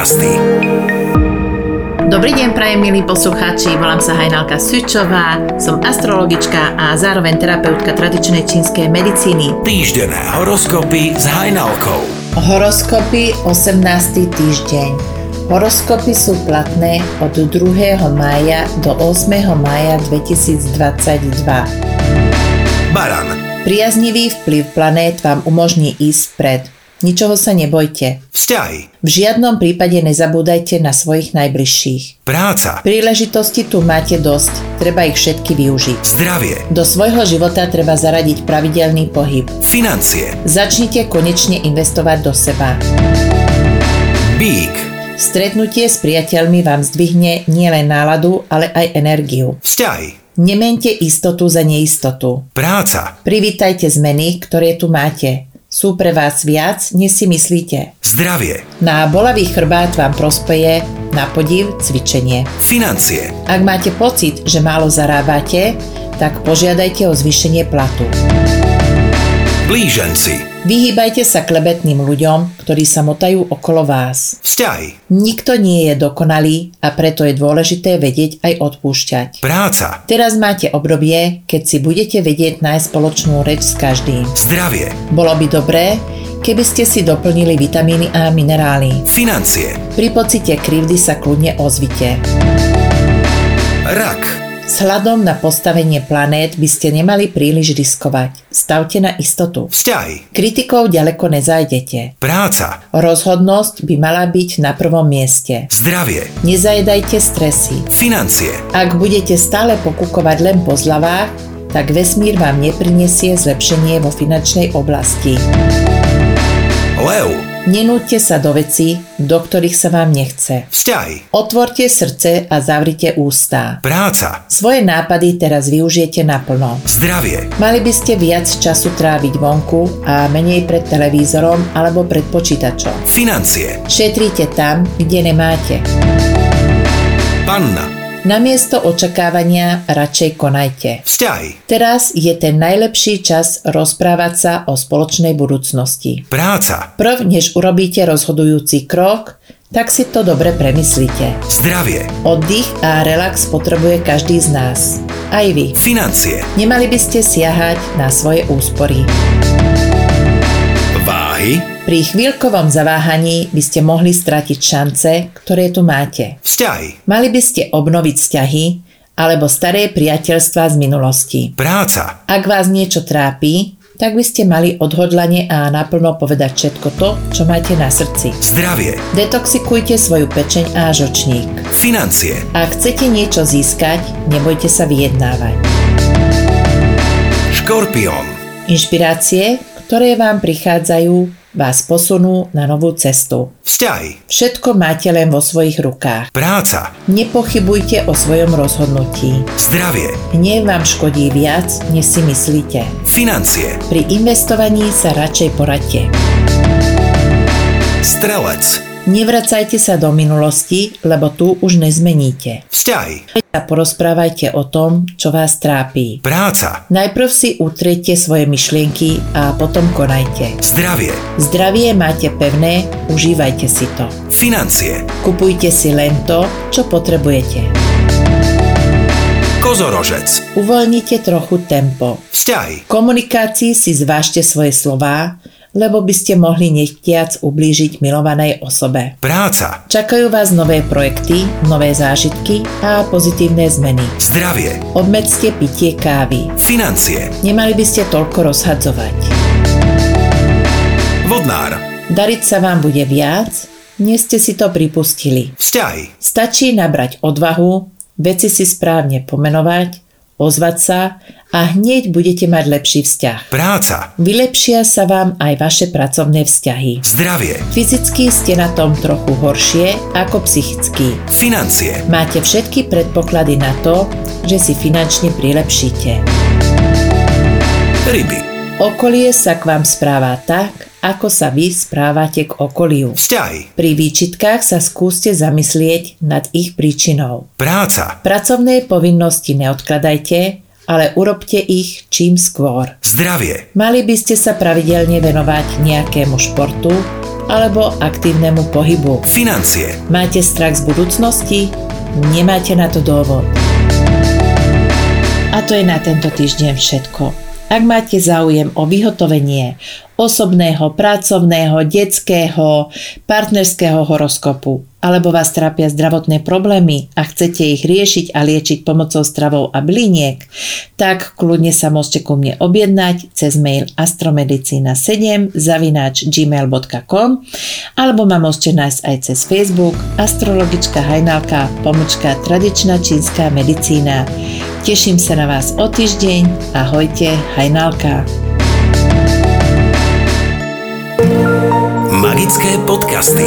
podcasty. Dobrý deň, prajem milí poslucháči, volám sa Hajnalka Sučová, som astrologička a zároveň terapeutka tradičnej čínskej medicíny. Týždené horoskopy s Hajnalkou. Horoskopy 18. týždeň. Horoskopy sú platné od 2. mája do 8. mája 2022. Baran, Priaznivý vplyv planét vám umožní ísť vpred. Ničoho sa nebojte. vzťahy, V žiadnom prípade nezabúdajte na svojich najbližších. práca, Príležitosti tu máte dosť, treba ich všetky využiť. zdravie, Do svojho života treba zaradiť pravidelný pohyb. financie, Začnite konečne investovať do seba. bík, Stretnutie s priateľmi vám zdvihne nielen náladu, ale aj energiu. vzťahy, Nemente istotu za neistotu. práca, Privítajte zmeny, ktoré tu máte. Sú pre vás viac, než si myslíte. zdravie, Na bolavý chrbát vám prospeje na podiv cvičenie. financie, Ak máte pocit, že málo zarábate, tak požiadajte o zvýšenie platu. Blíženci, Vyhýbajte sa klebetným ľuďom, ktorí sa motajú okolo vás. vzťahy, Nikto nie je dokonalý a preto je dôležité vedieť aj odpúšťať. práca, Teraz máte obdobie, keď si budete vedieť nájsť spoločnú reč s každým. zdravie, Bolo by dobré, keby ste si doplnili vitamíny a minerály. financie, Pri pocite krivdy sa kľudne ozvite. rak, Sladom na postavenie planét by ste nemali príliš riskovať. Stavte na istotu. vzťahy, Kritikov ďaleko nezajdete. práca, Rozhodnosť by mala byť na prvom mieste. zdravie, Nezajedajte stresy. financie, Ak budete stále pokúkovať len po zľavách, tak vesmír vám neprinesie zlepšenie vo finančnej oblasti. Lev, Nenúďte sa do vecí, do ktorých sa vám nechce. vzťahy, Otvorte srdce a zavrite ústa. práca, Svoje nápady teraz využijete naplno. zdravie, Mali by ste viac času tráviť vonku a menej pred televízorom alebo pred počítačom. financie, Šetrite tam, kde nemáte. panna, Namiesto očakávania radšej konajte. vzťahy, Teraz je ten najlepší čas rozprávať sa o spoločnej budúcnosti. práca, Prv, než urobíte rozhodujúci krok, tak si to dobre premyslite. zdravie, Oddych a relax potrebuje každý z nás. Aj vy. financie, Nemali by ste siahať na svoje úspory. váhy, Pri chvíľkovom zaváhaní by ste mohli stratiť šance, ktoré tu máte. vzťahy, Mali by ste obnoviť vzťahy alebo staré priateľstva z minulosti. práca, Ak vás niečo trápi, tak by ste mali odhodlane a naplno povedať všetko to, čo máte na srdci. zdravie, Detoxikujte svoju pečeň a žočník. financie, Ak chcete niečo získať, nebojte sa vyjednávať. škorpión, Inšpirácie, ktoré vám prichádzajú, vás posunú na novú cestu. vzťahy, Všetko máte len vo svojich rukách. práca, Nepochybujte o svojom rozhodnutí. zdravie, Hnev vám škodí viac, než si myslíte. financie, Pri investovaní sa radšej poradte. strelec, Nevracajte sa do minulosti, lebo tu už nezmeníte. vzťahy, A porozprávajte o tom, čo vás trápi. práca, Najprv si utriete svoje myšlienky a potom konajte. zdravie, Zdravie máte pevné, užívajte si to. financie, Kupujte si len to, čo potrebujete. kozorožec, Uvoľnite trochu tempo. vzťahy, komunikácii si zvážte svoje slová, lebo by ste mohli nechtiac ublížiť milovanej osobe. práca, Čakajú vás nové projekty, nové zážitky a pozitívne zmeny. zdravie, Obmedzte pitie kávy. financie, Nemali by ste toľko rozhadzovať. vodnár, Dariť sa vám bude viac, než ste si to pripustili. vzťahy, Stačí nabrať odvahu, veci si správne pomenovať, ozvať sa a hneď budete mať lepší vzťah. práca, Vylepšia sa vám aj vaše pracovné vzťahy. zdravie, Fyzicky ste na tom trochu horšie ako psychicky. financie, Máte všetky predpoklady na to, že si finančne prilepšíte. ryby, Okolie sa k vám správa tak, ako sa vy správate k okoliu. vzťahy, Pri výčitkách sa skúste zamyslieť nad ich príčinou. práca, Pracovné povinnosti neodkladajte, ale urobte ich čím skôr. zdravie, Mali by ste sa pravidelne venovať nejakému športu alebo aktívnemu pohybu. financie, Máte strach z budúcnosti? Nemáte na to dôvod. A to je na tento týždeň všetko. Ak máte záujem o vyhotovenie osobného, pracovného, detského, partnerského horoskopu, alebo vás trápia zdravotné problémy a chcete ich riešiť a liečiť pomocou stravov a bliniek, tak kľudne sa môžete ku mne objednať cez mail astromedicina7 zavináč gmail.com alebo ma môžete nájsť aj cez Facebook astrologička Hajnalka pomočka tradičná čínska medicína. Teším sa na vás o týždeň. Ahojte, Hajnalka. magické podcasty.